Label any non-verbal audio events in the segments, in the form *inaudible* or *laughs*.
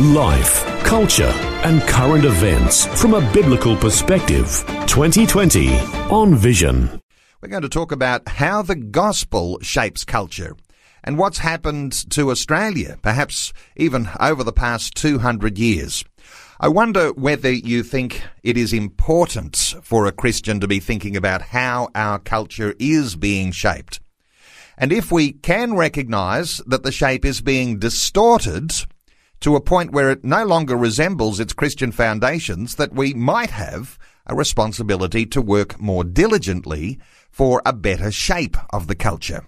Life, culture, and current events from a biblical perspective. 2020 on Vision. We're going to talk about how the gospel shapes culture and what's happened to Australia, perhaps even over the past 200 years. I wonder whether you think it is important for a Christian to be thinking about how our culture is being shaped. And if we can recognize that the shape is being distorted, to a point where it no longer resembles its Christian foundations, that we might have a responsibility to work more diligently for a better shape of the culture.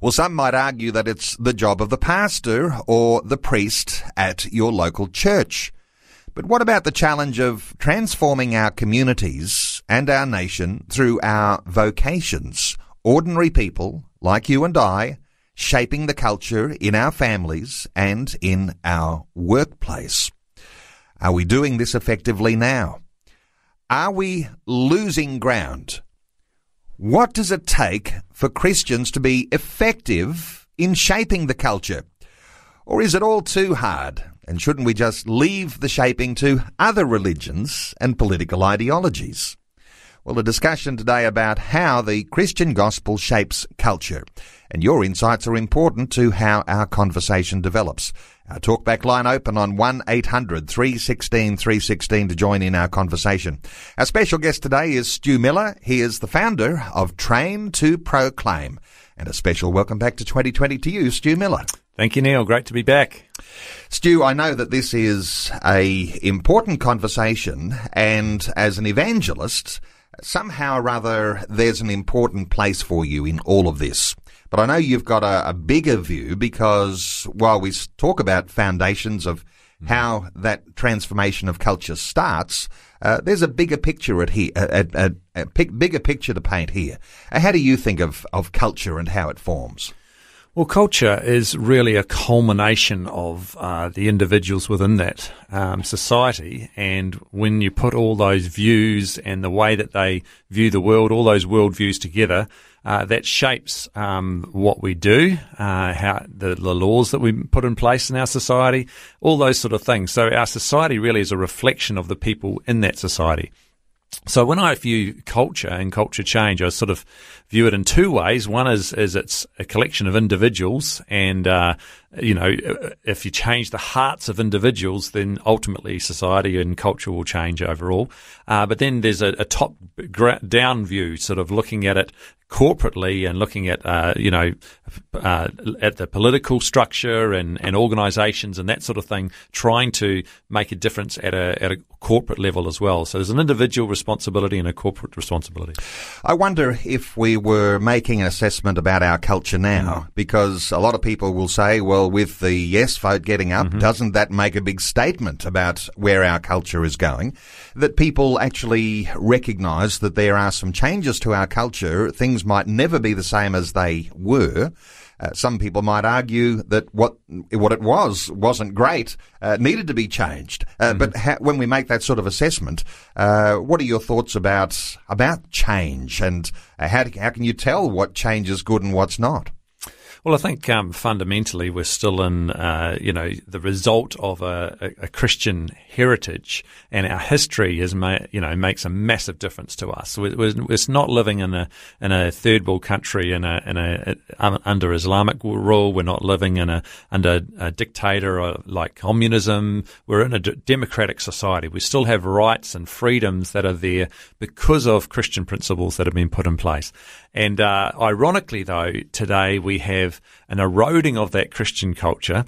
Well, some might argue that it's the job of the pastor or the priest at your local church. But what about the challenge of transforming our communities and our nation through our vocations? Ordinary people like you and I shaping the culture in our families and in our workplace. Are we doing this effectively now? Are we losing ground? What does it take for Christians to be effective in shaping the culture? Or is it all too hard? And shouldn't we just leave the shaping to other religions and political ideologies? Well, a discussion today about how the Christian gospel shapes culture. And your insights are important to how our conversation develops. Our talkback line open on 1-800-316-316 to join in our conversation. Our special guest today is Stu Miller. He is the founder of Train to Proclaim. And a special welcome back to 2020 to you, Stu Miller. Thank you, Neil. Great to be back. Stu, I know that this is a important conversation and as an evangelist, somehow or other there's an important place for you in all of this. But I know you've got a, a bigger view because while we talk about foundations of mm-hmm. how that transformation of culture starts, uh, there's a bigger picture at here, a, a, a, bigger picture to paint here. Uh, how do you think of, of culture and how it forms? Well, culture is really a culmination of uh, the individuals within that um, society. And when you put all those views and the way that they view the world, all those worldviews together, uh, that shapes um, what we do, uh, how the, the, laws that we put in place in our society, all those sort of things. So our society really is a reflection of the people in that society. So when I view culture and culture change, I sort of view it in two ways. One is is it's a collection of individuals, and uh, you know, if you change the hearts of individuals, then ultimately society and culture will change overall. Uh, but then there's a, a top down view, sort of looking at it corporately and looking at uh, you know uh, at the political structure and, and organisations and that sort of thing, trying to make a difference at a at a corporate level as well. So there's an individual responsibility and a corporate responsibility. I wonder if we were making an assessment about our culture now, mm. because a lot of people will say, well, with the yes vote getting up, mm-hmm. doesn't that make a big statement about where our culture is going? That people actually recognise that there are some changes to our culture, things might never be the same as they were. Uh, some people might argue that what what it was wasn't great, uh, needed to be changed. Uh, mm-hmm. But ha- when we make that sort of assessment, uh, what are your thoughts about about change, and uh, how how can you tell what change is good and what's not? Well, I think um, fundamentally we're still in, uh, you know, the result of a, a, Christian heritage, and our history is, you know, makes a massive difference to us. We're, we're, not living in a in a third world country in a in a, a under Islamic rule. We're not living in a under a dictator or like communism. We're in a democratic society. We still have rights and freedoms that are there because of Christian principles that have been put in place. And uh, ironically, though, today we have an eroding of that Christian culture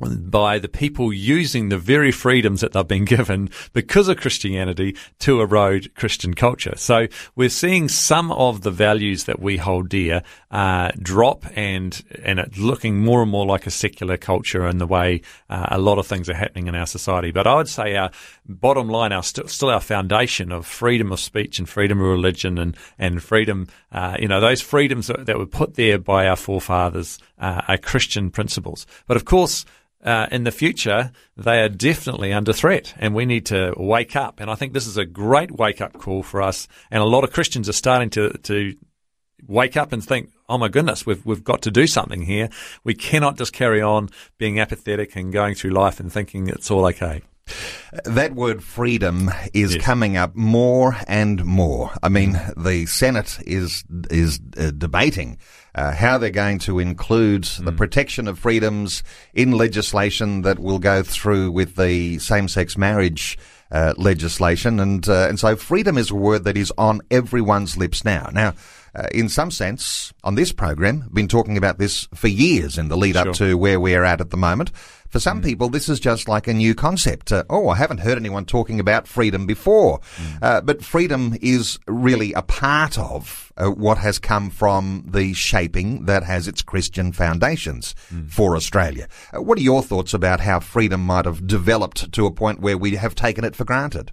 by the people using the very freedoms that they've been given because of Christianity to erode Christian culture. So we're seeing some of the values that we hold dear uh, drop and and it's looking more and more like a secular culture in the way uh, a lot of things are happening in our society. But I would say our bottom line, our st- still our foundation of freedom of speech and freedom of religion and and freedom, uh, you know, those freedoms that, that, were put there by our forefathers uh, are Christian principles. But of course uh, in the future, they are definitely under threat and we need to wake up. And I think this is a great wake up call for us. And a lot of Christians are starting to, to wake up and think, oh my goodness, we've, we've got to do something here. We cannot just carry on being apathetic and going through life and thinking it's all okay. That word freedom is yes. coming up more and more. I mean, the Senate is is uh, debating uh, how they're going to include mm. the protection of freedoms in legislation that will go through with the same-sex marriage uh, legislation, and uh, and so freedom is a word that is on everyone's lips now. Now uh, in some sense, on this program, been talking about this for years in the lead sure. up to where we're at at the moment. For some mm. people, this is just like a new concept. Uh, oh, I haven't heard anyone talking about freedom before. Mm. Uh, but freedom is really a part of uh, what has come from the shaping that has its Christian foundations mm. for Australia. Uh, what are your thoughts about how freedom might have developed to a point where we have taken it for granted?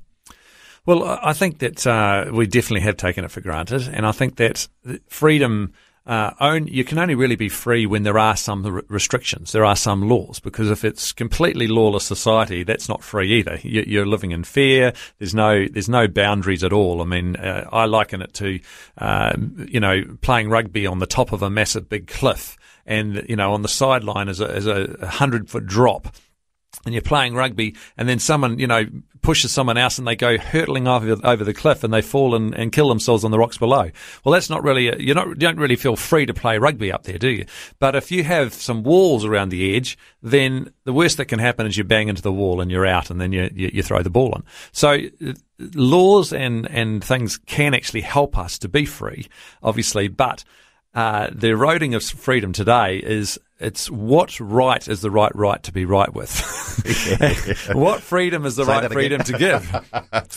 Well, I think that uh, we definitely have taken it for granted, and I think that freedom. Uh, own, you can only really be free when there are some restrictions, there are some laws, because if it's completely lawless society, that's not free either. You, are living in fear. There's no there's no boundaries at all. I mean, uh, I liken it to uh, you know playing rugby on the top of a massive big cliff, and you know on the sideline is a, is a hundred foot drop and you're playing rugby and then someone, you know, pushes someone else and they go hurtling over, over the cliff and they fall and, and kill themselves on the rocks below. Well, that's not really, you're not, you don't really feel free to play rugby up there, do you? But if you have some walls around the edge, then the worst that can happen is you bang into the wall and you're out and then you, you, you throw the ball in. So laws and, and things can actually help us to be free, obviously, but uh, the eroding of freedom today is it's what right is the right right to be right with? *laughs* what freedom is the Say right freedom to give?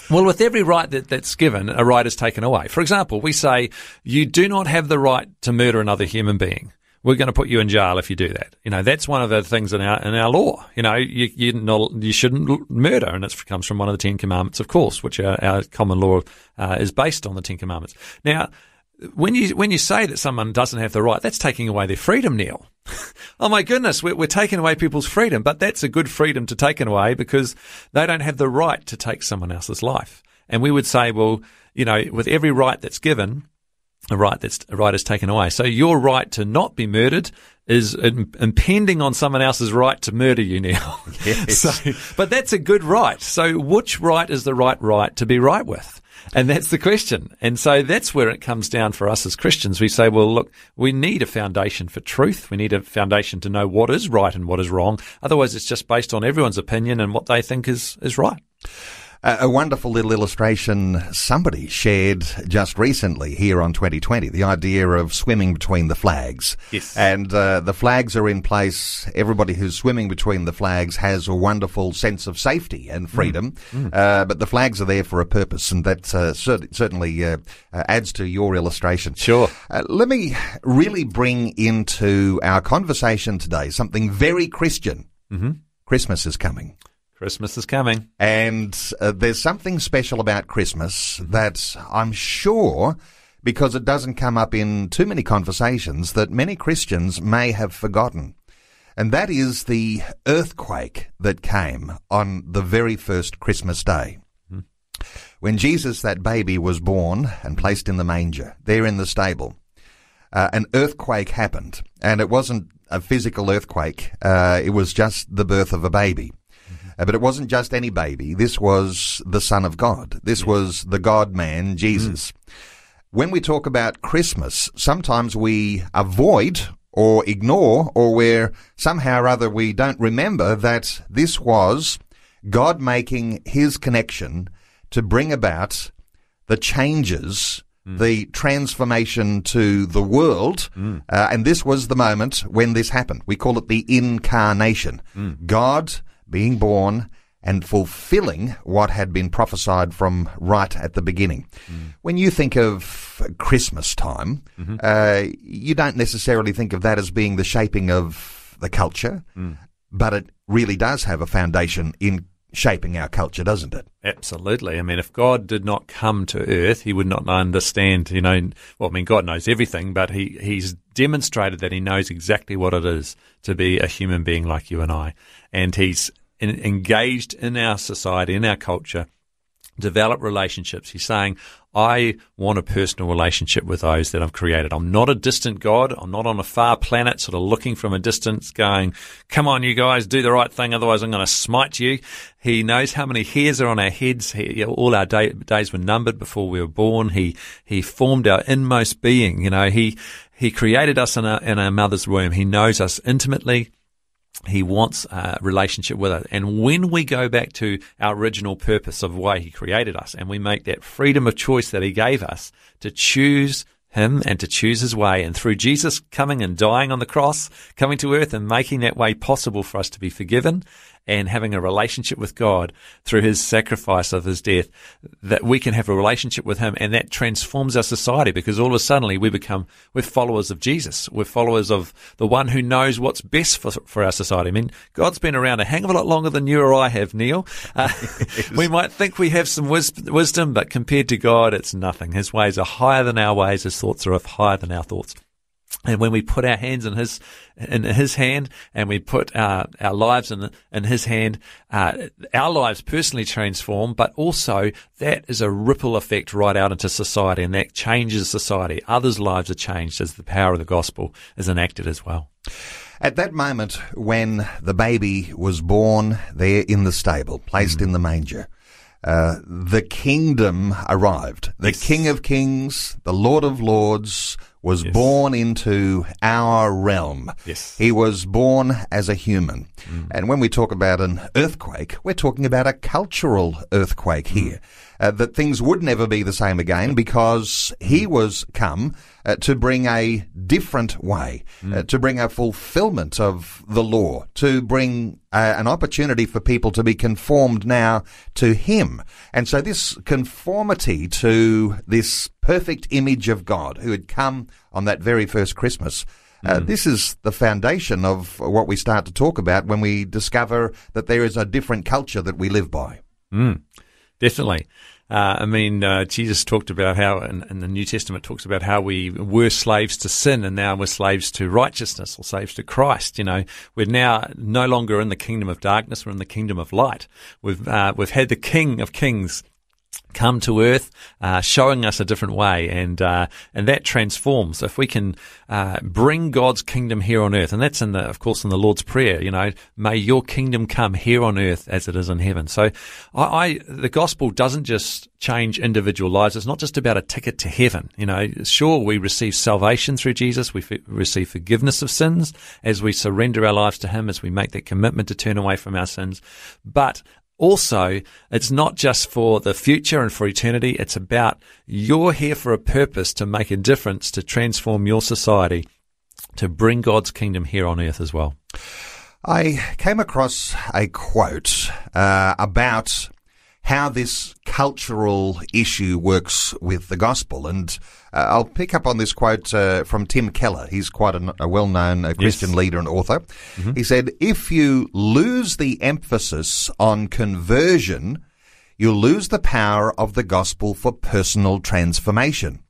*laughs* well, with every right that, that's given, a right is taken away. For example, we say you do not have the right to murder another human being. We're going to put you in jail if you do that. You know, that's one of the things in our in our law. You know, you you, not, you shouldn't murder, and it comes from one of the Ten Commandments, of course, which our, our common law uh, is based on the Ten Commandments. Now when you when you say that someone doesn't have the right, that's taking away their freedom, Neil. *laughs* oh my goodness, we're, we're, taking away people's freedom, but that's a good freedom to take away because they don't have the right to take someone else's life. And we would say, well, you know, with every right that's given, a right that's a right is taken away. So your right to not be murdered is impending on someone else's right to murder you *laughs* now. Yes. so, but that's a good right. So which right is the right right to be right with? And that's the question. And so that's where it comes down for us as Christians. We say, well, look, we need a foundation for truth. We need a foundation to know what is right and what is wrong. Otherwise, it's just based on everyone's opinion and what they think is, is right a wonderful little illustration somebody shared just recently here on 2020, the idea of swimming between the flags. Yes. And uh, the flags are in place. Everybody who's swimming between the flags has a wonderful sense of safety and freedom. Mm. Mm. Uh, but the flags are there for a purpose, and that uh, cer- certainly uh, uh, adds to your illustration. Sure. Uh, let me really bring into our conversation today something very Christian. Mm-hmm. Christmas is coming. Christmas is coming. And uh, there's something special about Christmas that I'm sure, because it doesn't come up in too many conversations, that many Christians may have forgotten. And that is the earthquake that came on the very first Christmas day. Mm-hmm. When Jesus, that baby, was born and placed in the manger, there in the stable, uh, an earthquake happened. And it wasn't a physical earthquake, uh, it was just the birth of a baby. Uh, but it wasn't just any baby. This was the Son of God. This yes. was the God man, Jesus. Mm. When we talk about Christmas, sometimes we avoid or ignore or where somehow or other we don't remember that this was God making his connection to bring about the changes the transformation to the world. Uh, and this was the moment when this happened. We call it the incarnation. God being born and fulfilling what had been prophesied from right at the beginning. Mm. When you think of Christmas time, mm-hmm. uh, you don't necessarily think of that as being the shaping of the culture, mm. but it really does have a foundation in shaping our culture, doesn't it? Absolutely. I mean, if God did not come to earth, he would not understand, you know, well, I mean, God knows everything, but he, he's demonstrated that he knows exactly what it is to be a human being like you and I. And he's in, engaged in our society, in our culture, develop relationships. He's saying, I want a personal relationship with those that I've created. I'm not a distant God. I'm not on a far planet, sort of looking from a distance, going, come on, you guys, do the right thing. Otherwise, I'm going to smite you. He knows how many hairs are on our heads. He, all our day, days were numbered before we were born. He, he formed our inmost being. You know, he, he created us in our, in our mother's womb. He knows us intimately. He wants a relationship with us. And when we go back to our original purpose of why he created us and we make that freedom of choice that he gave us to choose him and to choose his way. And through Jesus coming and dying on the cross, coming to earth and making that way possible for us to be forgiven and having a relationship with God through his sacrifice of his death, that we can have a relationship with him and that transforms our society because all of a sudden we become, we're followers of Jesus. We're followers of the one who knows what's best for, for our society. I mean, God's been around a hang of a lot longer than you or I have, Neil. Uh, *laughs* we might think we have some wis- wisdom, but compared to God, it's nothing. His ways are higher than our ways. His thoughts are higher than our thoughts. And when we put our hands in his in his hand, and we put uh, our lives in in his hand, uh, our lives personally transform. But also that is a ripple effect right out into society, and that changes society. Others' lives are changed as the power of the gospel is enacted as well. At that moment when the baby was born there in the stable, placed in the manger, uh, the kingdom arrived. The King of Kings, the Lord of Lords, was Yes. born into our realm. Yes. He was born as a human. Mm. And when we talk about an earthquake, we're talking about a cultural earthquake mm. here. Uh, that things would never be the same again because he was come uh, to bring a different way, uh, to bring a fulfillment of the law, to bring uh, an opportunity for people to be conformed now to him. And so this conformity to this perfect image of God who had come on that very first Christmas. Uh, this is the foundation of what we start to talk about when we discover that there is a different culture that we live by. Definitely. Uh, I mean, uh, Jesus talked about how, and, in the New Testament, talks about how we were slaves to sin and now we're slaves to righteousness or slaves to Christ. You know, we're now no longer in the kingdom of darkness; we're in the kingdom of light. We've uh, we've had the King of Kings come to earth, uh, showing us a different way, and uh, and that transforms. If we can uh, bring God's kingdom here on earth, and that's in the, of course, in the Lord's prayer. You know, may your kingdom come here on earth as it is in heaven. So, I, I the gospel doesn't just change individual lives. It's not just about a ticket to heaven. You know, sure we receive salvation through Jesus, we f- receive forgiveness of sins as we surrender our lives to Him, as we make that commitment to turn away from our sins, but also, it's not just for the future and for eternity. It's about you're here for a purpose to make a difference, to transform your society, to bring God's kingdom here on earth as well. I came across a quote uh, about how this cultural issue works with the gospel. And uh, I'll pick up on this quote uh, from Tim Keller. He's quite a, a well known uh, Christian leader and author. He said, If you lose the emphasis on conversion, you'll lose the power of the gospel for personal transformation.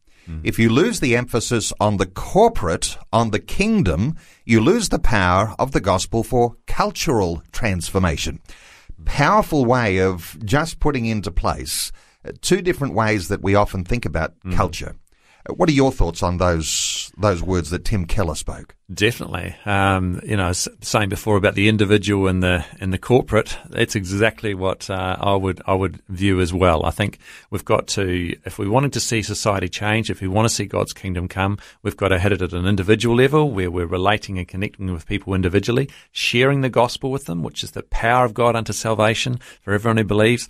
If you lose the emphasis on the corporate, on the kingdom, you lose the power of the gospel for cultural transformation. Powerful way of just putting into place uh, two different ways that we often think about culture. What are your thoughts on those those words that Tim Keller spoke? Definitely. Um, you know, saying before about the individual and the and the corporate, that's exactly what uh, I would I would view as well. I think we've got to, if we wanted to see society change, if we want to see God's kingdom come, we've got to hit it at an individual level where we're relating and connecting with people individually, sharing the gospel with them, which is the power of God unto salvation for everyone who believes.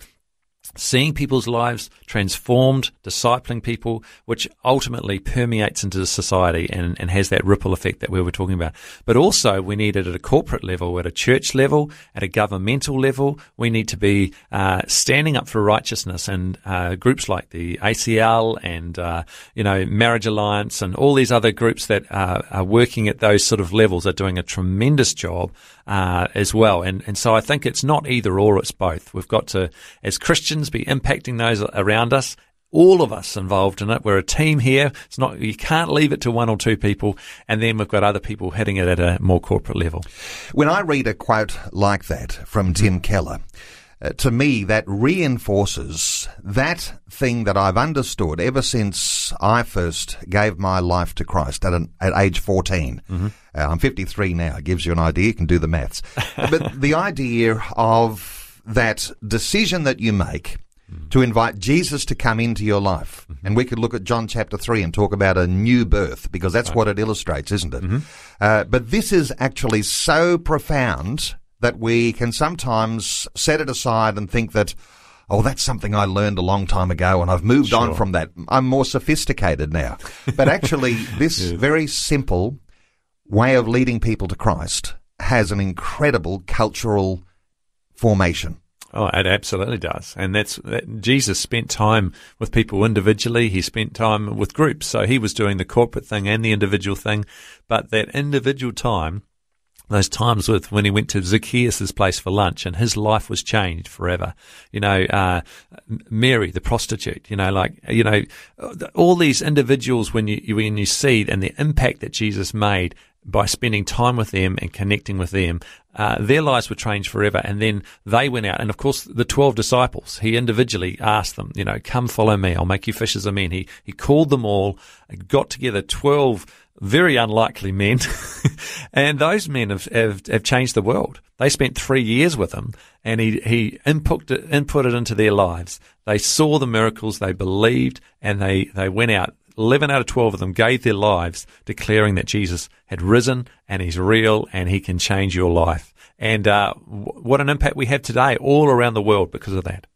Seeing people's lives transformed, discipling people, which ultimately permeates into society and, and has that ripple effect that we were talking about. But also, we need it at a corporate level, at a church level, at a governmental level. We need to be uh, standing up for righteousness, and uh, groups like the ACL and uh, you know Marriage Alliance and all these other groups that are working at those sort of levels are doing a tremendous job uh, as well. And and so I think it's not either or; it's both. We've got to, as Christians, be impacting those around us all of us involved in it. We're a team here. It's not you can't leave it to one or two people, and then we've got other people hitting it at a more corporate level. When I read a quote like that from Tim Keller, uh, to me, that reinforces that thing that I've understood ever since I first gave my life to Christ at, an, at age 14. Mm-hmm. Uh, I'm 53 now. It gives you an idea. You can do the maths. but *laughs* the idea of that decision that you make mm-hmm. to invite Jesus to come into your life. Mm-hmm. And we could look at John chapter 3 and talk about a new birth because that's right. what it illustrates, isn't it? Mm-hmm. Uh, but this is actually so profound that we can sometimes set it aside and think that, oh, that's something I learned a long time ago and I've moved sure. on from that. I'm more sophisticated now. But actually, *laughs* this yeah. very simple way of leading people to Christ has an incredible cultural formation. Oh, it absolutely does. And that's that Jesus spent time with people individually. He spent time with groups. So he was doing the corporate thing and the individual thing. But that individual time those times with when he went to Zacchaeus' place for lunch and his life was changed forever. You know, uh, Mary, the prostitute, you know, like, you know, all these individuals when you, when you see and the impact that Jesus made by spending time with them and connecting with them, uh, their lives were changed forever. And then they went out. And of course, the 12 disciples, he individually asked them, you know, come follow me. I'll make you fishers of men. He, he called them all, got together 12 very unlikely men. *laughs* and those men have, have, have, changed the world. They spent three years with him and he, he input, input it into their lives. They saw the miracles, they believed, and they, they went out. 11 out of 12 of them gave their lives declaring that Jesus had risen and he's real and he can change your life. And uh, what an impact we have today all around the world because of that.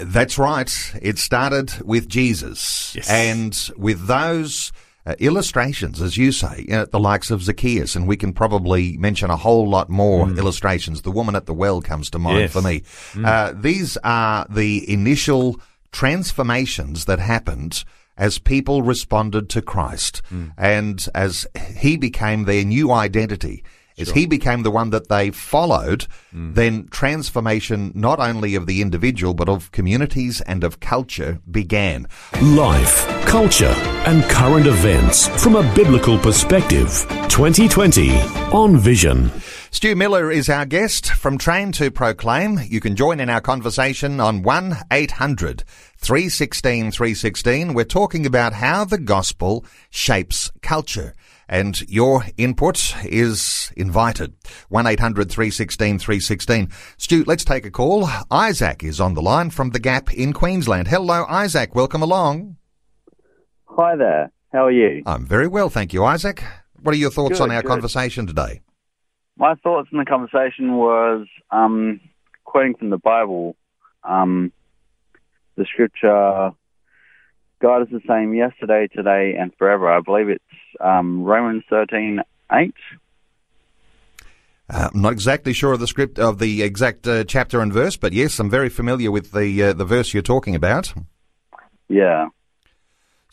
That's right. It started with Jesus. Yes. And with those uh, illustrations, as you say, you know, the likes of Zacchaeus, and we can probably mention a whole lot more mm. illustrations. The woman at the well comes to mind yes. for me. Mm. Uh, these are the initial transformations that happened as people responded to Christ mm. and as he became their new identity. As sure. he became the one that they followed, mm. then transformation not only of the individual but of communities and of culture began. Life, culture, and current events from a biblical perspective. 2020 on Vision. Stu Miller is our guest from Train to Proclaim. You can join in our conversation on 1 800 316 316. We're talking about how the gospel shapes culture and your input is invited. 1-800-316-316. Stu, let's take a call. Isaac is on the line from The Gap in Queensland. Hello, Isaac. Welcome along. Hi there. How are you? I'm very well, thank you, Isaac. What are your thoughts good, on our good. conversation today? My thoughts on the conversation was um, quoting from the Bible, um, the scripture God is the same yesterday, today, and forever. I believe it's um, Romans thirteen eight. Uh, I'm not exactly sure of the script of the exact uh, chapter and verse, but yes, I'm very familiar with the uh, the verse you're talking about. Yeah.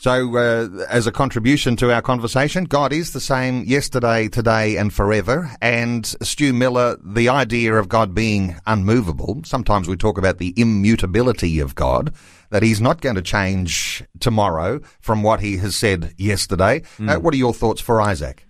So, uh, as a contribution to our conversation, God is the same yesterday, today, and forever. And Stu Miller, the idea of God being unmovable. Sometimes we talk about the immutability of God that he's not going to change tomorrow from what he has said yesterday. Mm. Uh, what are your thoughts for Isaac?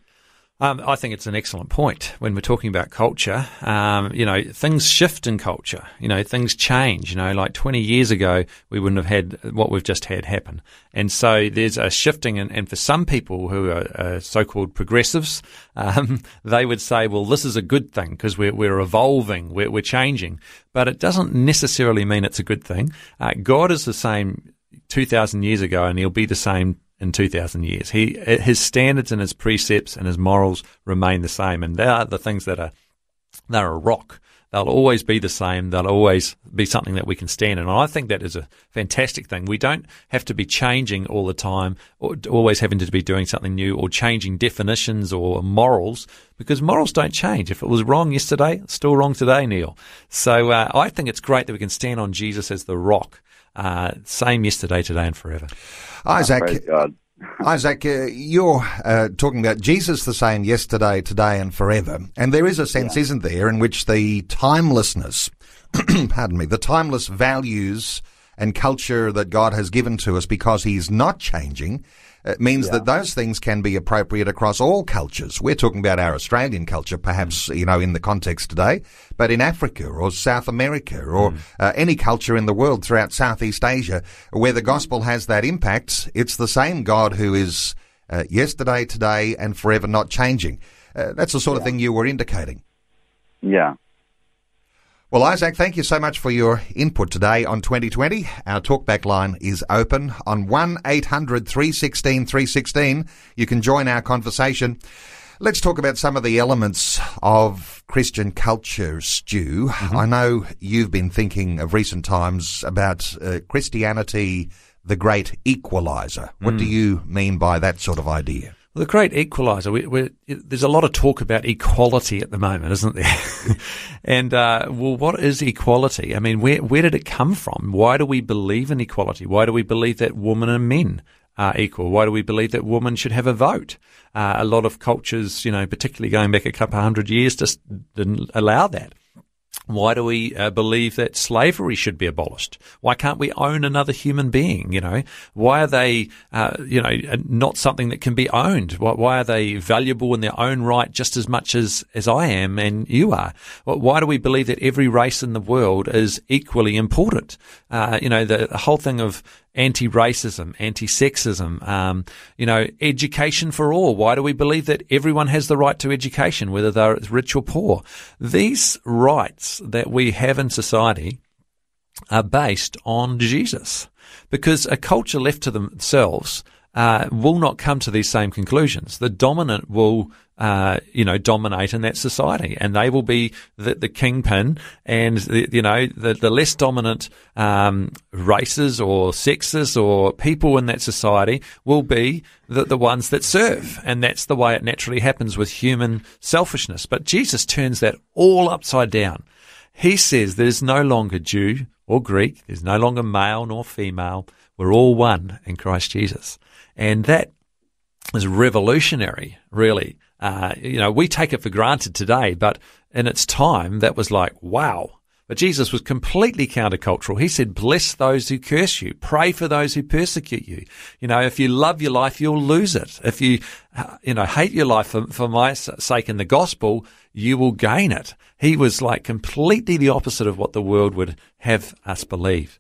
Um, I think it's an excellent point when we're talking about culture. Um, you know, things shift in culture. You know, things change. You know, like 20 years ago, we wouldn't have had what we've just had happen. And so there's a shifting. And, and for some people who are uh, so-called progressives, *laughs* um, they would say, well, this is a good thing because we're, we're evolving, we're, we're changing. But it doesn't necessarily mean it's a good thing. Uh, God is the same 2,000 years ago and he'll be the same in 2,000 years. He, his standards and his precepts and his morals remain the same. And they are the things that are, they're a rock. They'll always be the same. They'll always be something that we can stand. And I think that is a fantastic thing. We don't have to be changing all the time or always having to be doing something new or changing definitions or morals because morals don't change. If it was wrong yesterday, it's still wrong today, Neil. So uh, I think it's great that we can stand on Jesus as the rock. Uh, same yesterday, today, and forever. Isaac, Praise Isaac, uh, you're uh, talking about Jesus the same yesterday, today, and forever. And there is a sense, isn't there, in which the timelessness, *clears throat* pardon me, the timeless values and culture that God has given to us because He's not changing. It means that those things can be appropriate across all cultures. We're talking about our Australian culture, perhaps, you know, in the context today, but in Africa or South America or uh, any culture in the world throughout Southeast Asia where the gospel has that impact, it's the same God who is uh, yesterday, today, and forever not changing. Uh, that's the sort of thing you were indicating. Yeah. Well, Isaac, thank you so much for your input today on 2020. Our talkback line is open on 1 800 316 316. You can join our conversation. Let's talk about some of the elements of Christian culture, Stu. I know you've been thinking of recent times about uh, Christianity, the great equalizer. What do you mean by that sort of idea? The great equalizer, we, there's a lot of talk about equality at the moment, isn't there? *laughs* and, uh, well, what is equality? I mean, where, where did it come from? Why do we believe in equality? Why do we believe that women and men are equal? Why do we believe that women should have a vote? Uh, a lot of cultures, you know, particularly going back a couple of hundred years, just didn't allow that. Why do we uh, believe that slavery should be abolished? Why can't we own another human being? You know, why are they, uh, you know, uh, not something that can be owned? Why, why are they valuable in their own right just as much as, as I am and you are? Why do we believe that every race in the world is equally important? Uh, you know, the, the whole thing of anti-racism, anti-sexism, um, you know, education for all. Why do we believe that everyone has the right to education, whether they're rich or poor? These rights that we have in society are based on Jesus, because a culture left to themselves uh, will not come to these same conclusions. The dominant will, uh, you know, dominate in that society, and they will be the, the kingpin, and the, you know, the, the less dominant um, races or sexes or people in that society will be the, the ones that serve, and that's the way it naturally happens with human selfishness. But Jesus turns that all upside down. He says there's no longer Jew or Greek, there's no longer male nor female. We're all one in Christ Jesus. And that is revolutionary, really. Uh, you know, we take it for granted today, but in its time, that was like, wow. But Jesus was completely countercultural. He said, bless those who curse you. Pray for those who persecute you. You know, if you love your life, you'll lose it. If you, uh, you know, hate your life for, for my sake in the gospel, you will gain it. He was like completely the opposite of what the world would have us believe.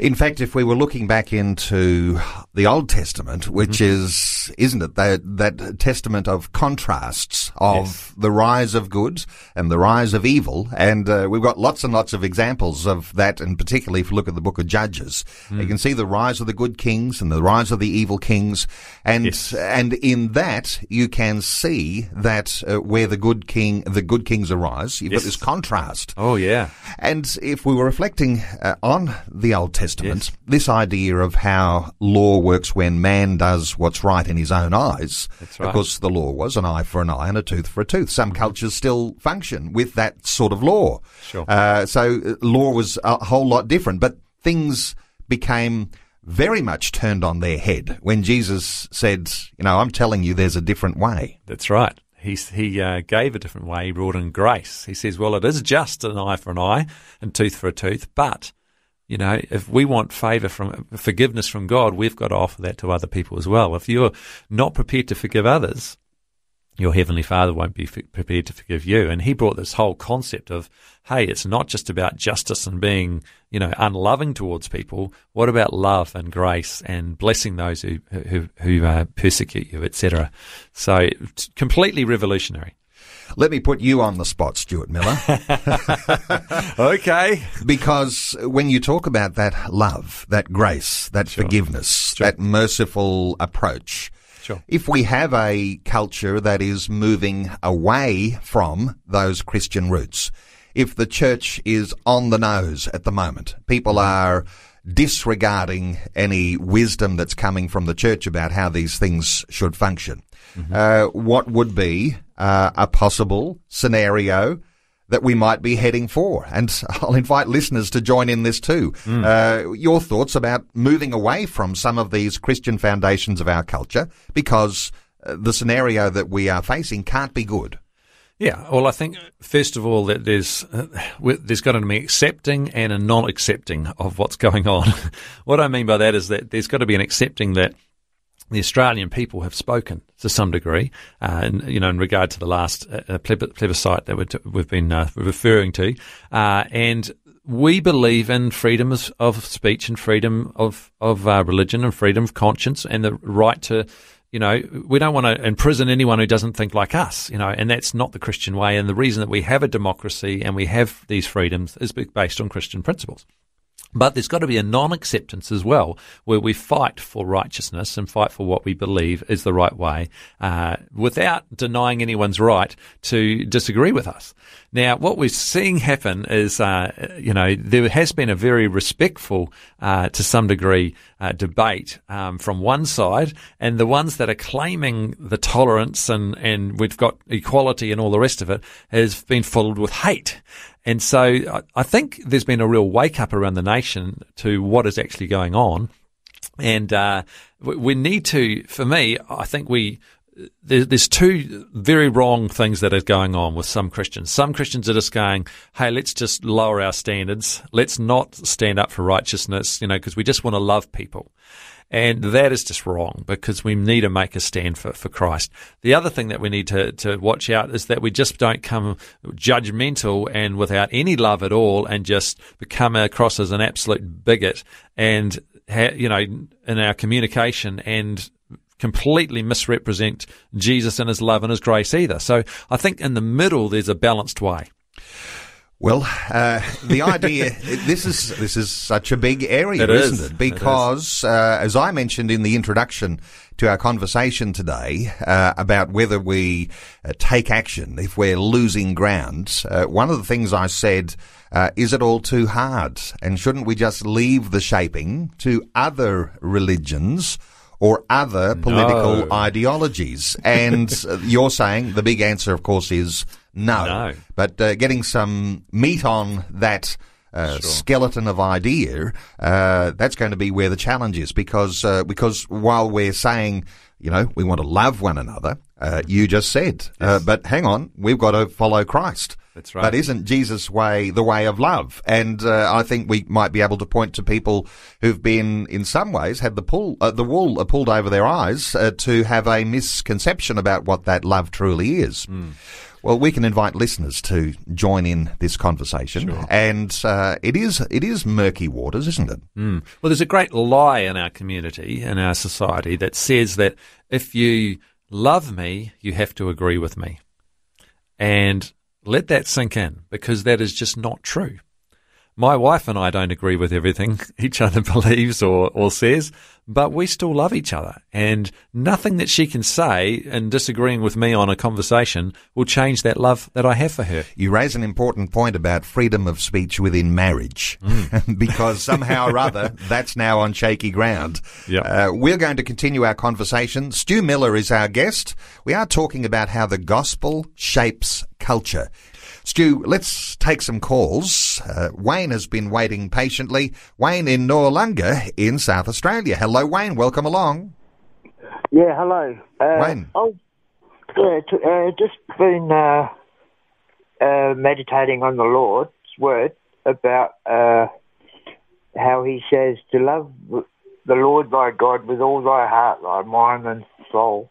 In fact, if we were looking back into the Old Testament, which Mm-hmm. is, isn't it, that, that testament of contrasts of Yes. the rise of good and the rise of evil, and uh, we've got lots and lots of examples of that, and particularly if you look at the book of Judges, Mm. you can see the rise of the good kings and the rise of the evil kings, and Yes. and in that you can see that uh, where the good king, the good kings arise, you've Yes. got this contrast. Oh, yeah. And if we were reflecting uh, on the Old Testament, Yes. this idea of how law works when man does what's right in his own eyes, That's right. of course, the law was an eye for an eye and a tooth for a tooth. Some cultures still function with that sort of law. Sure. Uh, so uh, law was a whole lot different, but things became very much turned on their head when Jesus said, you know, I'm telling you there's a different way. That's right. He, he uh, gave a different way. He brought in grace. He says, well, it is just an eye for an eye and tooth for a tooth, but you know, if we want favor from forgiveness from God, we've got to offer that to other people as well. If you're not prepared to forgive others, your heavenly Father won't be prepared to forgive you. And he brought this whole concept of, hey, it's not just about justice and being, you know, unloving towards people. What about love and grace and blessing those who who, who uh, persecute you, etc. So, completely revolutionary. Let me put you on the spot, Stuart Miller. *laughs* Okay. Because when you talk about that love, that grace, that forgiveness, that merciful approach, Sure. if we have a culture that is moving away from those Christian roots, if the church is on the nose at the moment? People are disregarding any wisdom that's coming from the church about how these things should function. Mm-hmm. Uh, what would be uh, a possible scenario that we might be heading for? And *laughs* I'll invite listeners to join in this too. Mm. Uh, your thoughts about moving away from some of these Christian foundations of our culture because uh, the scenario that we are facing can't be good. Yeah, well, I think first of all that there's uh, there's got to be accepting and a non-accepting of what's going on. *laughs* what I mean by that is that there's got to be an accepting that the Australian people have spoken to some degree, uh, and, you know, in regard to the last uh, plebiscite that we've been uh, referring to, uh, and we believe in freedom of, speech and freedom of of uh, religion and freedom of conscience and the right to you know, we don't want to imprison anyone who doesn't think like us, you know, and that's not the Christian way. And the reason that we have a democracy and we have these freedoms is based on Christian principles. But there's got to be a non acceptance as well, where we fight for righteousness and fight for what we believe is the right way, uh, without denying anyone's right to disagree with us. Now, what we're seeing happen is, uh, you know, there has been a very respectful, uh, to some degree, uh, debate um, from one side, and the ones that are claiming the tolerance and, and we've got equality and all the rest of it has been followed with hate. And so I think there's been a real wake up around the nation to what is actually going on. And uh, we need to, for me, I think we there's two very wrong things that are going on with some Christians. Some Christians are just going, "Hey, let's just lower our standards. Let's not stand up for righteousness, you know, because we just want to love people." And that is just wrong because we need to make a stand for, for Christ. The other thing that we need to, to watch out is that we just don't come judgmental and without any love at all and just become across as an absolute bigot and, ha- you know, in our communication and completely misrepresent Jesus and his love and his grace either. So I think in the middle there's a balanced way. Well, uh, the idea *laughs* this is this is such a big area, is isn't it? Because, it uh, as I mentioned in the introduction to our conversation today uh, about whether we uh, take action if we're losing ground, uh, one of the things I said uh, is it all too hard, and shouldn't we just leave the shaping to other religions? Or other political no. ideologies. And you're saying the big answer, of course, is no. no. But uh, getting some meat on that uh, sure. skeleton of idea, uh, that's going to be where the challenge is because uh, because while we're saying you know we want to love one another, uh, you just said, uh, yes. but hang on, we've got to follow Christ. That's right. But isn't Jesus' way the way of love? And uh, I think we might be able to point to people who've been, in some ways, had the pull, the wool pulled over their eyes to have a misconception about what that love truly is. Mm. Well, we can invite listeners to join in this conversation, sure. and uh, it is it is murky waters, isn't it? Mm. Well, there's a great lie in our community, in our society, that says that if you love me, you have to agree with me, and let that sink in because that is just not true. My wife and I don't agree with everything *laughs* each other *laughs* believes or, or says, but we still love each other. And nothing that she can say in disagreeing with me on a conversation will change that love that I have for her. You raise an important point about freedom of speech within marriage, mm. *laughs* because somehow or other that's now on shaky ground. Yep. Uh, we're going to continue our conversation. Stu Miller is our guest. We are talking about how the gospel shapes culture. Stu, let's take some calls. Uh, Wayne has been waiting patiently. Wayne in Noarlunga in South Australia. Hello, Wayne. Welcome along. Yeah, hello. Uh, Wayne. Oh, yeah, t- uh, just been uh, uh, meditating on the Lord's word about uh, how He says to love the Lord thy God with all thy heart, thy mind, and soul,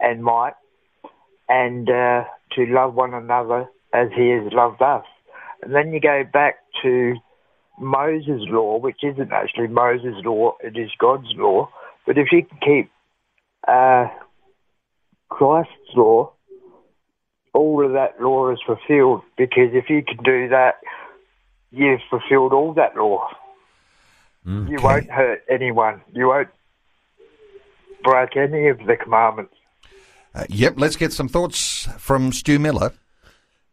and might, and to love one another as he has loved us. And then you go back to Moses' law, which isn't actually Moses' law, it is God's law. But if you can keep uh, Christ's law, all of that law is fulfilled because if you can do that, you've fulfilled all that law. Okay. You won't hurt anyone. You won't break any of the commandments. Uh, yep, let's get some thoughts from Stu Miller.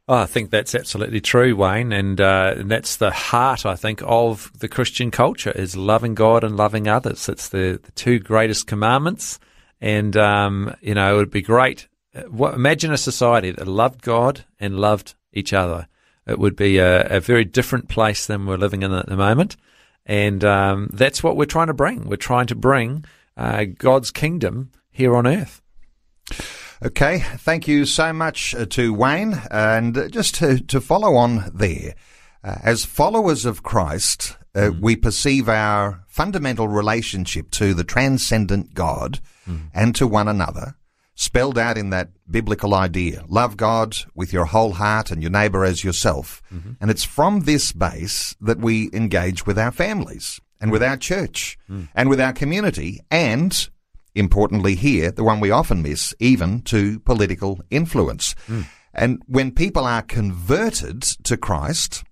Oh, I think that's absolutely true, Wayne, and, uh, and that's the heart, I think, of the Christian culture is loving God and loving others. It's the, the two greatest commandments, and um, you know it would be great. Uh, imagine a society that loved God and loved each other. It would be a, a very different place than we're living in at the moment, and um, that's what we're trying to bring. We're trying to bring uh, God's kingdom here on earth. Okay, thank you so much uh, to Wayne. And just to, to follow on there, uh, as followers of Christ, uh, mm. we perceive our fundamental relationship to the transcendent God mm. and to one another, spelled out in that biblical idea. Love God with your whole heart and your neighbour as yourself. Mm-hmm. And it's from this base that we engage with our families and with our church mm. and with our community and importantly here, the one we often miss, even to political influence. Mm. And when people are converted to Christ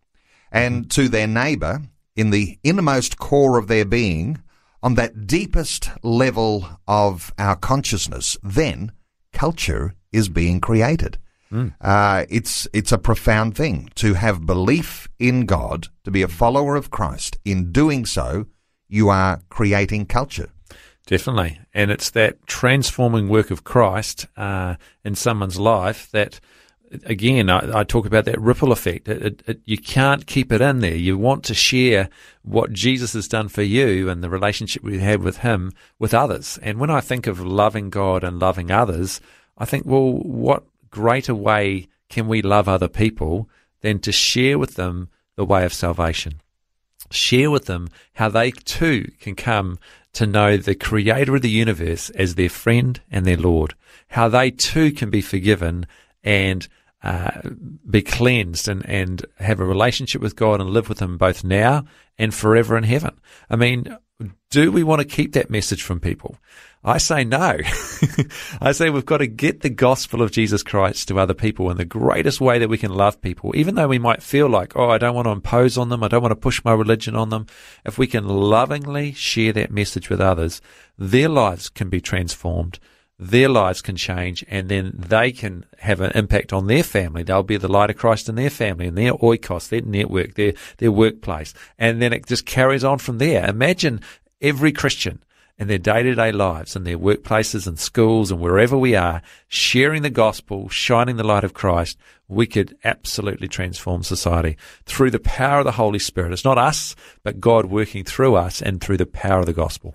and to their neighbour in the innermost core of their being, on that deepest level of our consciousness, then culture is being created. Mm. Uh, it's it's a profound thing to have belief in God, to be a follower of Christ. In doing so, you are creating culture. Definitely. And it's that transforming work of Christ uh, in someone's life that, again, I, I talk about that ripple effect. It, it, it, you can't keep it in there. You want to share what Jesus has done for you and the relationship we have with Him with others. And when I think of loving God and loving others, I think, well, what greater way can we love other people than to share with them the way of salvation? Share with them how they too can come to know the creator of the universe as their friend and their Lord, how they too can be forgiven and uh, be cleansed and, and have a relationship with God and live with Him both now and forever in heaven. I mean, do we want to keep that message from people? I say no. *laughs* I say we've got to get the gospel of Jesus Christ to other people in the greatest way that we can love people, even though we might feel like, oh, I don't want to impose on them. I don't want to push my religion on them. If we can lovingly share that message with others, their lives can be transformed. Their lives can change and then they can have an impact on their family. They'll be the light of Christ in their family and their oikos, their network, their, their workplace. And then it just carries on from there. Imagine every Christian in their day to day lives, in their workplaces and schools and wherever we are, sharing the gospel, shining the light of Christ, we could absolutely transform society through the power of the Holy Spirit. It's not us, but God working through us and through the power of the gospel.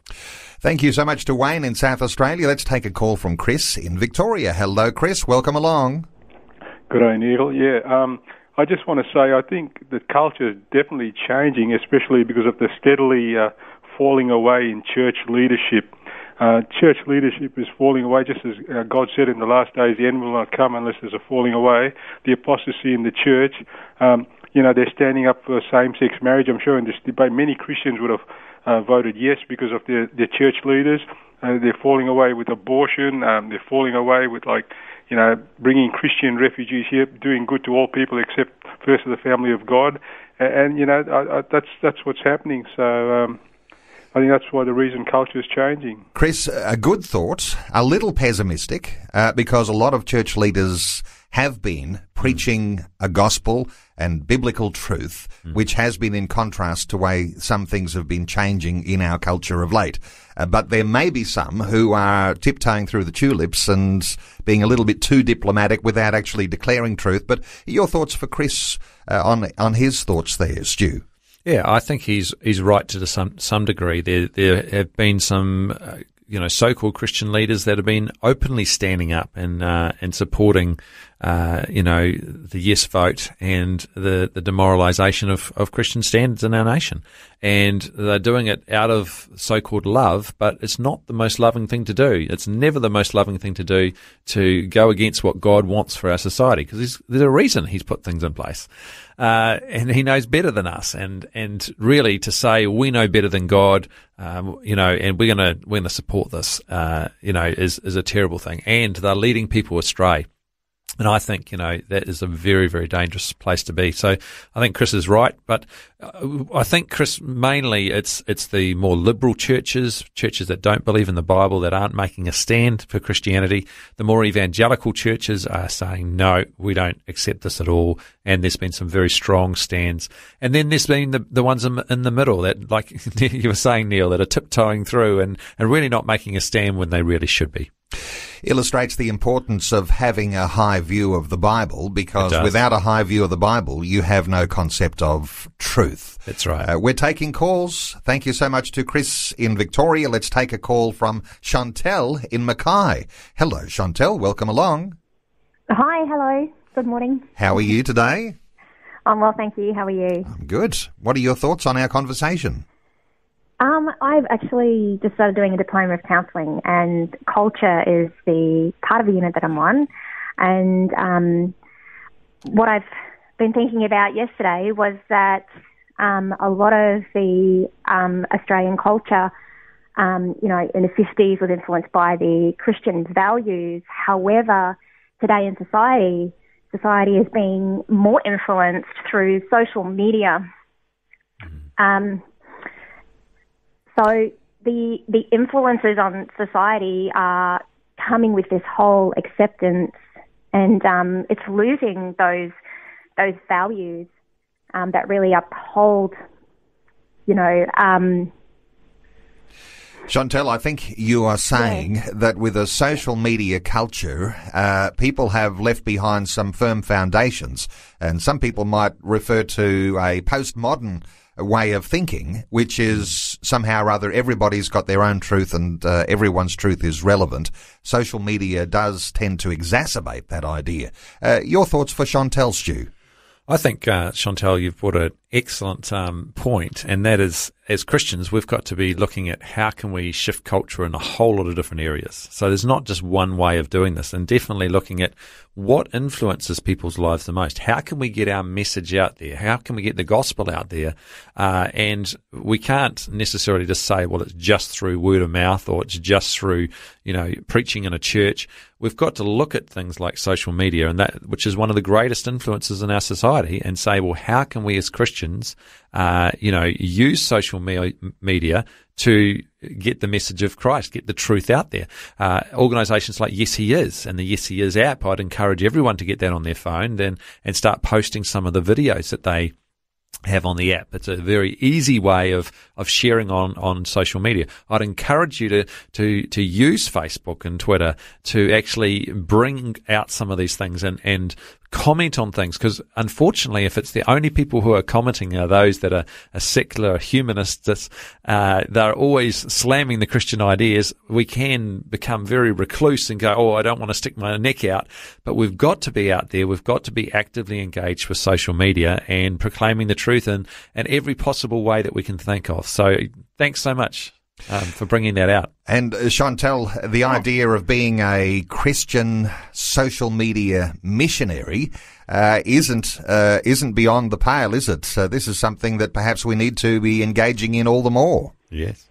Thank you so much to Wayne in South Australia. Let's take a call from Chris in Victoria. Hello, Chris. Welcome along. Good day, Neil. Yeah, um, I just want to say I think the culture is definitely changing, especially because of the steadily uh, falling away in church leadership. Uh, church leadership is falling away, just as uh, God said in the last days, the end will not come unless there's a falling away. The apostasy in the church, um, you know, they're standing up for same-sex marriage. I'm sure in this debate, many Christians would have uh, voted yes because of their, their church leaders. Uh, they're falling away with abortion. Um, they're falling away with like, you know, bringing Christian refugees here, doing good to all people except first of the family of God. And, and you know, I, I, that's that's what's happening. So. Um, I think that's why the reason culture is changing. Chris, a good thought, a little pessimistic, uh, because a lot of church leaders have been preaching a gospel and biblical truth, mm. which has been in contrast to way some things have been changing in our culture of late. Uh, but there may be some who are tiptoeing through the tulips and being a little bit too diplomatic without actually declaring truth. But your thoughts for Chris uh, on on his thoughts there, Stu? Yeah, I think he's he's right to some some degree. There there have been some uh, you know so-called Christian leaders that have been openly standing up and uh, and supporting uh, you know the yes vote and the the demoralisation of of Christian standards in our nation, and they're doing it out of so-called love, but it's not the most loving thing to do. It's never the most loving thing to do to go against what God wants for our society because there's a reason He's put things in place uh, and he knows better than us. And and really to say we know better than God, um, you know, and we're gonna we're gonna support this, uh, you know, is is a terrible thing. And they're leading people astray. And I think, you know, that is a very, very dangerous place to be. So I think Chris is right. But uh, I think, Chris, mainly it's, it's the more liberal churches, churches that don't believe in the Bible, that aren't making a stand for Christianity. The more evangelical churches are saying, no, we don't accept this at all. And there's been some very strong stands. And then there's been the, the ones in, in the middle that, like *laughs* you were saying, Neil, that are tiptoeing through and, and really not making a stand when they really should be illustrates the importance of having a high view of the Bible because without a high view of the Bible, you have no concept of truth. That's right. Uh, we're taking calls. Thank you so much to Chris in Victoria. Let's take a call from Chantel in Mackay. Hello, Chantel. Welcome along. Hi, hello. Good morning. How are you today? I'm well, thank you. How are you? I'm good. What are your thoughts on our conversation? Um, I've actually just started doing a diploma of counselling, and culture is the part of the unit that I'm on. And um, what I've been thinking about yesterday was that um, a lot of the um, Australian culture, um, you know, in the 50s was influenced by the Christian values. However, today in society, society is being more influenced through social media. Mm-hmm. So the the influences on society are coming with this whole acceptance, and um, it's losing those those values um, that really uphold, you know. Um, Chantel, I think you are saying yeah. that with a social media culture, uh, people have left behind some firm foundations, and some people might refer to a postmodern way of thinking, which is somehow or other everybody's got their own truth and uh, everyone's truth is relevant. Social media does tend to exacerbate that idea. Uh, your thoughts for Chantel Stu? I think, uh, Chantel, you've brought an excellent um, point, and that is as Christians, we've got to be looking at how can we shift culture in a whole lot of different areas. So there's not just one way of doing this, and definitely looking at what influences people's lives the most. How can we get our message out there? How can we get the gospel out there? Uh, and we can't necessarily just say, well, it's just through word of mouth or it's just through, you know, preaching in a church. We've got to look at things like social media and that, which is one of the greatest influences in our society and say, well, how can we as Christians uh, you know, use social me- media to get the message of Christ, get the truth out there. Uh, organisations like Yes He Is and the Yes He Is app, I'd encourage everyone to get that on their phone then and start posting some of the videos that they have on the app. It's a very easy way of, of sharing on, on social media. I'd encourage you to, to, to use Facebook and Twitter to actually bring out some of these things and, and comment on things because unfortunately if it's the only people who are commenting are those that are, are secular humanists uh, they're always slamming the christian ideas we can become very recluse and go oh i don't want to stick my neck out but we've got to be out there we've got to be actively engaged with social media and proclaiming the truth in, in every possible way that we can think of so thanks so much um, for bringing that out. And uh, Chantel, the idea of being a Christian social media missionary uh, isn't uh, isn't beyond the pale, is it? So this is something that perhaps we need to be engaging in all the more. Yes.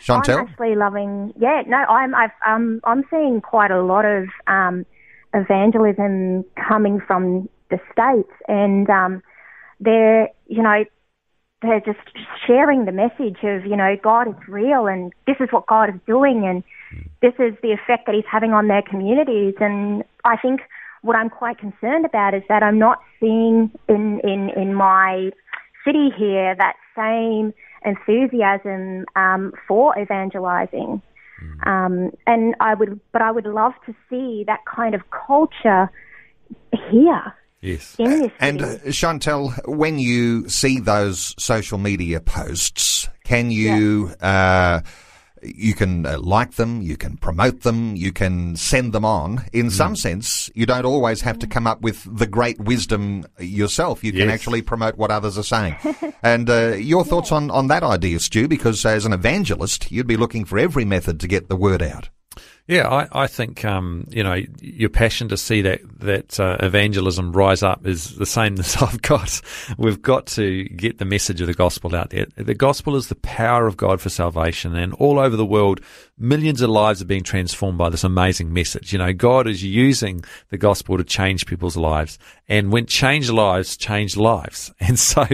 Chantel, I'm actually loving. Yeah, no, I'm I've, um, I'm seeing quite a lot of um, evangelism coming from the states, and um, they're you know they're just sharing the message of, you know, God is real and this is what God is doing and this is the effect that He's having on their communities. And I think what I'm quite concerned about is that I'm not seeing in, in, in my city here that same enthusiasm um, for evangelizing. Um, and I would, but I would love to see that kind of culture here. Yes. And uh, Chantel, when you see those social media posts, can you yeah. uh, you can uh, like them, you can promote them, you can send them on. In mm. some sense, you don't always have to come up with the great wisdom yourself. You can actually promote what others are saying. *laughs* and uh, your thoughts yeah. on, on that idea, Stu? Because as an evangelist, you'd be looking for every method to get the word out. Yeah, I, I think um, you know your passion to see that that uh, evangelism rise up is the same *laughs* as I've got. We've got to get the message of the gospel out there. The gospel is the power of God for salvation, and all over the world, millions of lives are being transformed by this amazing message. You know, God is using the gospel to change people's lives. And when change lives, change lives. *laughs* And so,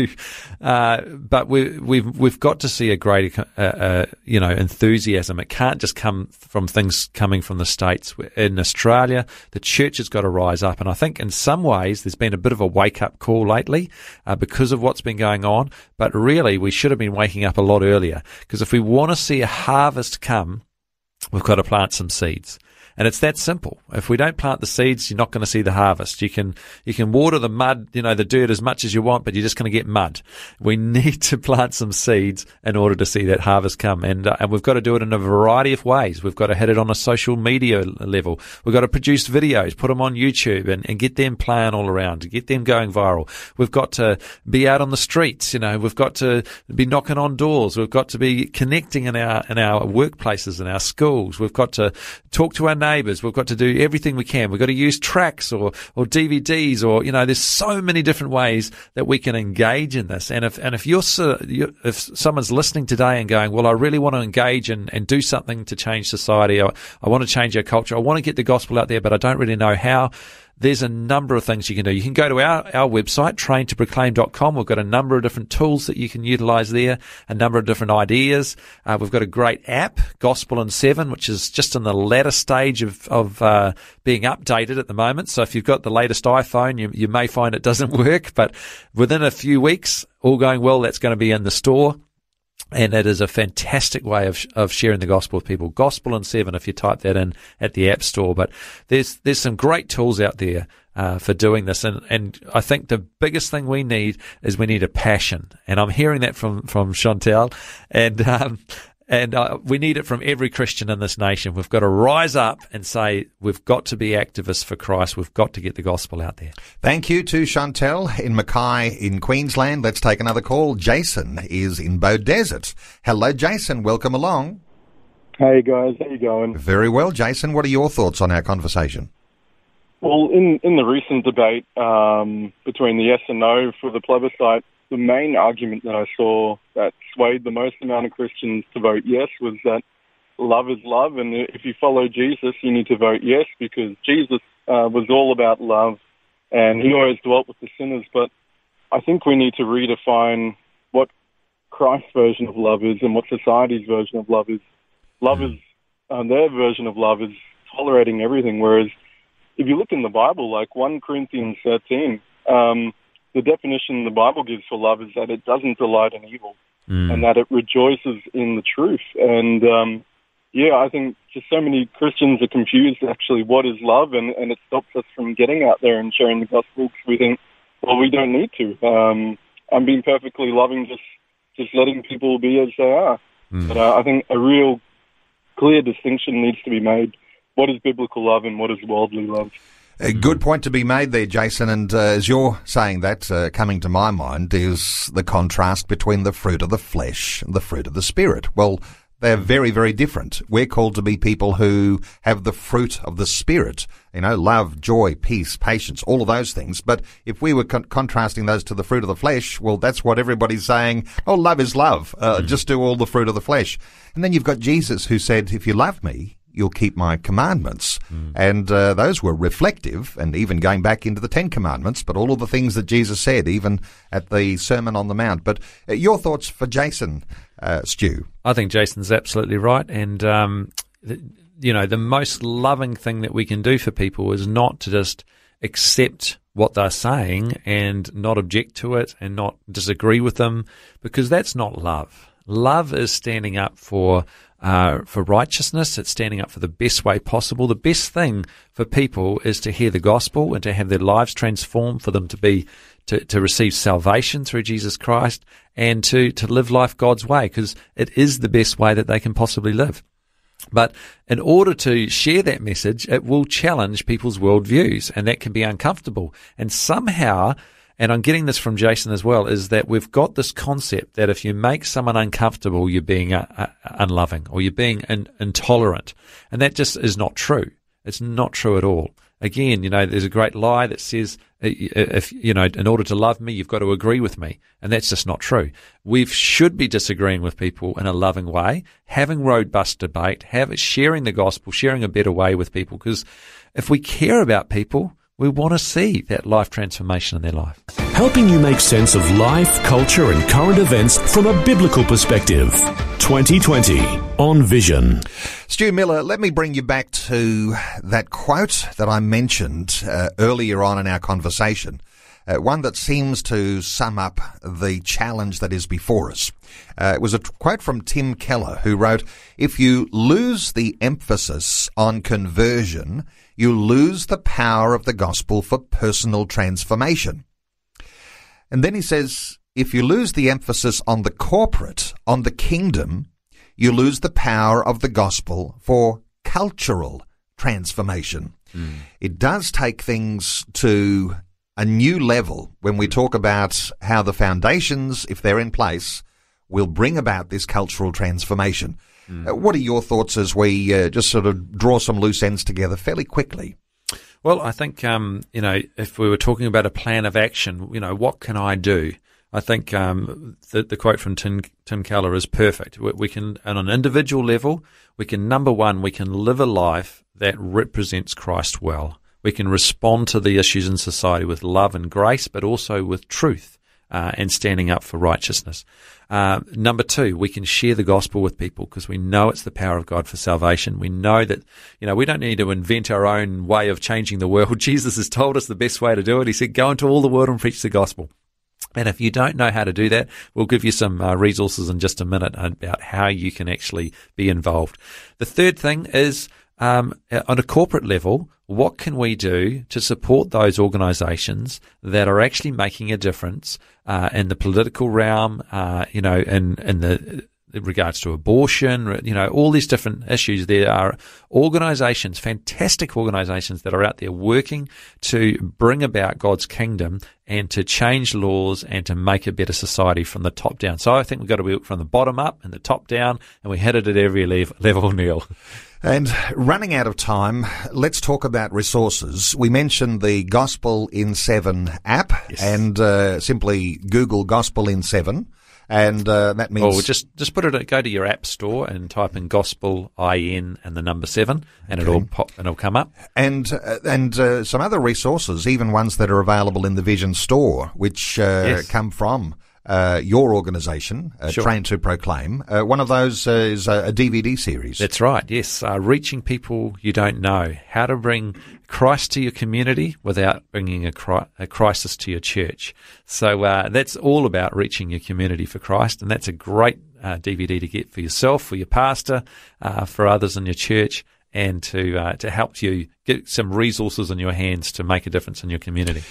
uh, but we, we've, we've got to see a greater, uh, uh, you know, enthusiasm. It can't just come from things coming from the States. In Australia, the church has got to rise up. And I think in some ways there's been a bit of a wake up call lately uh, because of what's been going on. But really, we should have been waking up a lot earlier because if we want to see a harvest come, we've got to plant some seeds. And it's that simple. If we don't plant the seeds, you're not going to see the harvest. You can, you can water the mud, you know, the dirt as much as you want, but you're just going to get mud. We *laughs* need to plant some seeds in order to see that harvest come. And, uh, and we've got to do it in a variety of ways. We've got to hit it on a social media level. We've got to produce videos, put them on YouTube and, and get them playing all around, get them going viral. We've got to be out on the streets, you know, we've got to be knocking on doors. We've got to be connecting in our, in our workplaces, in our schools. We've got to talk to our neighbours. We've got to do everything we can. We've got to use tracts or, or DVDs or, you know, there's so many different ways that we can engage in this. And if, and if you're, if someone's listening today and going, well, I really want to engage and, and do something to change society. I, I want to change our culture. I want to get the gospel out there, but I don't really know how there's a number of things you can do. You can go to our, our website, traintoproclaim.com. We've got a number of different tools that you can utilize there, a number of different ideas. Uh, we've got a great app, Gospel in Seven, which is just in the latter stage of, of uh, being updated at the moment. So if you've got the latest iPhone, you, you may find it doesn't *laughs* work, but within a few weeks, all going well, that's going to be in the store. And it is a fantastic way of, of sharing the gospel with people. Gospel in seven, if you type that in at the app store. But there's, there's some great tools out there, uh, for doing this. And, and I think the biggest thing we need is we need a passion. And I'm hearing that from, from Chantel. And, um, and uh, we need it from every Christian in this nation. We've got to rise up and say, we've got to be activists for Christ. We've got to get the gospel out there. Thank you to Chantel in Mackay in Queensland. Let's take another call. Jason is in Beaudesert. Hello, Jason. Welcome along. Hey, guys. How you going? Very well, Jason. What are your thoughts on our conversation? Well, in, in the recent debate um, between the yes and no for the plebiscite, the main argument that I saw that swayed the most amount of Christians to vote yes was that love is love, and if you follow Jesus, you need to vote yes because Jesus uh, was all about love, and he always dwelt with the sinners. But I think we need to redefine what Christ's version of love is and what society's version of love is. Love is uh, their version of love is tolerating everything, whereas if you look in the Bible, like 1 Corinthians 13, um, the definition the Bible gives for love is that it doesn't delight in evil mm. and that it rejoices in the truth. And um, yeah, I think just so many Christians are confused actually what is love, and, and it stops us from getting out there and sharing the gospel because we think, well, we don't need to. Um, I'm being perfectly loving, just just letting people be as they are. Mm. But uh, I think a real clear distinction needs to be made. What is biblical love and what is worldly love? A good point to be made there, Jason. And uh, as you're saying that, uh, coming to my mind is the contrast between the fruit of the flesh and the fruit of the spirit. Well, they're very, very different. We're called to be people who have the fruit of the spirit, you know, love, joy, peace, patience, all of those things. But if we were con- contrasting those to the fruit of the flesh, well, that's what everybody's saying. Oh, love is love. Uh, mm. Just do all the fruit of the flesh. And then you've got Jesus who said, if you love me, you'll keep my commandments. Mm. And uh, those were reflective, and even going back into the Ten Commandments, but all of the things that Jesus said, even at the Sermon on the Mount. But uh, your thoughts for Jason, uh, Stu? I think Jason's absolutely right. And, um, you know, the most loving thing that we can do for people is not to just accept what they're saying and not object to it and not disagree with them, because that's not love. Love is standing up for uh, for righteousness. It's standing up for the best way possible. The best thing for people is to hear the gospel and to have their lives transformed, for them to be to, to receive salvation through Jesus Christ and to to live life God's way because it is the best way that they can possibly live. But in order to share that message, it will challenge people's worldviews, and that can be uncomfortable. And somehow and I'm getting this from Jason as well, is that we've got this concept that if you make someone uncomfortable, you're being uh, uh, unloving or you're being in, intolerant. And that just is not true. It's not true at all. Again, you know, there's a great lie that says, if, you know, in order to love me, you've got to agree with me. And that's just not true. We should be disagreeing with people in a loving way, having robust debate, have, sharing the gospel, sharing a better way with people. Because if we care about people, we want to see that life transformation in their life. Helping you make sense of life, culture, and current events from a biblical perspective. 2020 on Vision. Stu Miller, let me bring you back to that quote that I mentioned uh, earlier on in our conversation. Uh, one that seems to sum up the challenge that is before us. Uh, it was a quote from Tim Keller, who wrote, If you lose the emphasis on conversion, you lose the power of the gospel for personal transformation. And then he says, if you lose the emphasis on the corporate, on the kingdom, you lose the power of the gospel for cultural transformation. Mm. It does take things to a new level when we talk about how the foundations, if they're in place, will bring about this cultural transformation. Mm. Uh, what are your thoughts as we uh, just sort of draw some loose ends together fairly quickly? Well, I think um, you know if we were talking about a plan of action, you know, what can I do? I think um, the, the, quote from Tim, Tim Keller is perfect. We, we, can, on an individual level, we can number one, we can live a life that represents Christ well. We can respond to the issues in society with love and grace, but also with truth uh, and standing up for righteousness. Uh, number two, we can share the gospel with people because we know it's the power of God for salvation. We know that, you know, we don't need to invent our own way of changing the world. *laughs* Jesus has told us the best way to do it. He said, go into all the world and preach the gospel. And if you don't know how to do that, we'll give you some uh, resources in just a minute about how you can actually be involved. The third thing is um, on a corporate level, what can we do to support those organisations that are actually making a difference uh, in the political realm, uh, you know, in, in the in regards to abortion, you know, all these different issues. There are organizations, fantastic organizations that are out there working to bring about God's kingdom and to change laws and to make a better society from the top down. So I think we've got to work from the bottom up and the top down, and we hit it at every level, *laughs* Neil. And running out of time, let's talk about resources. We mentioned the Gospel in Seven app, yes. and uh, simply Google Gospel in Seven. And uh, that means. Or just just put it. Go to your app store and type in gospel in and the number seven, and okay. it'll pop and it'll come up. And uh, and uh, some other resources, even ones that are available in the Vision store, which uh, yes. come from uh, your organisation, uh, sure. Train to Proclaim. Uh, one of those uh, is a, a, DVD series. That's right, yes. Uh, reaching people you don't know. How to bring Christ to your community without bringing a, cri- a crisis to your church. So uh, that's all about reaching your community for Christ, and that's a great DVD to get for yourself, for your pastor, for others in your church and to uh, to help you get some resources in your hands to make a difference in your community.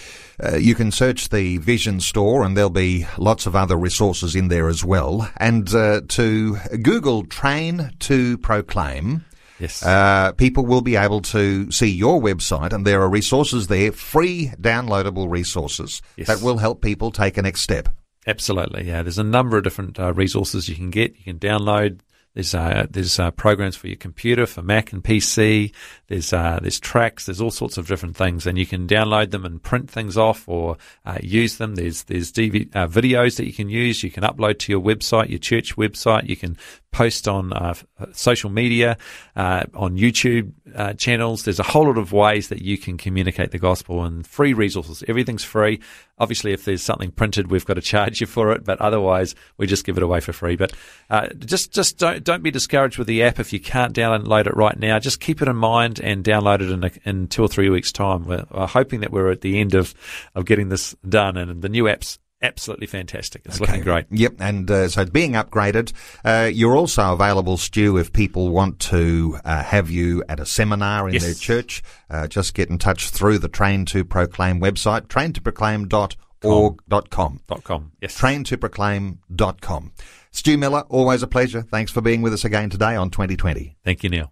Uh, you can search the Vision Store, and there'll be lots of other resources in there as well. And uh, to Google "Train to Proclaim." Yes. Uh, people will be able to see your website, and there are resources there, free downloadable resources yes. that will help people take a next step. Absolutely, yeah. There's a number of different uh, resources you can get. You can download there's uh, there's uh, programs for your computer for Mac and PC. There's uh, there's tracts. There's all sorts of different things, and you can download them and print things off or uh, use them. There's there's DV, uh, videos that you can use. You can upload to your website, your church website. You can post on uh, social media, on YouTube channels. There's a whole lot of ways that you can communicate the gospel and free resources. Everything's free. Obviously, if there's something printed, we've got to charge you for it, but otherwise, we just give it away for free. But uh, just just don't don't be discouraged with the app if you can't download it right now. Just keep it in mind and download it in a, in two or three weeks' time. We're, we're, hoping that we're at the end of of getting this done, and the new apps absolutely fantastic. It's okay. looking great. Yep, and uh, so being upgraded. Uh, you're also available, Stu, if people want to uh, have you at a seminar in yes. their church. Uh, just get in touch through the Train to Proclaim website, traintoproclaim.org.com. Dot com. Dot com. Yes. Traintoproclaim.com. Stu Miller, always a pleasure. Thanks for being with us again today on 2020. Thank you, Neil.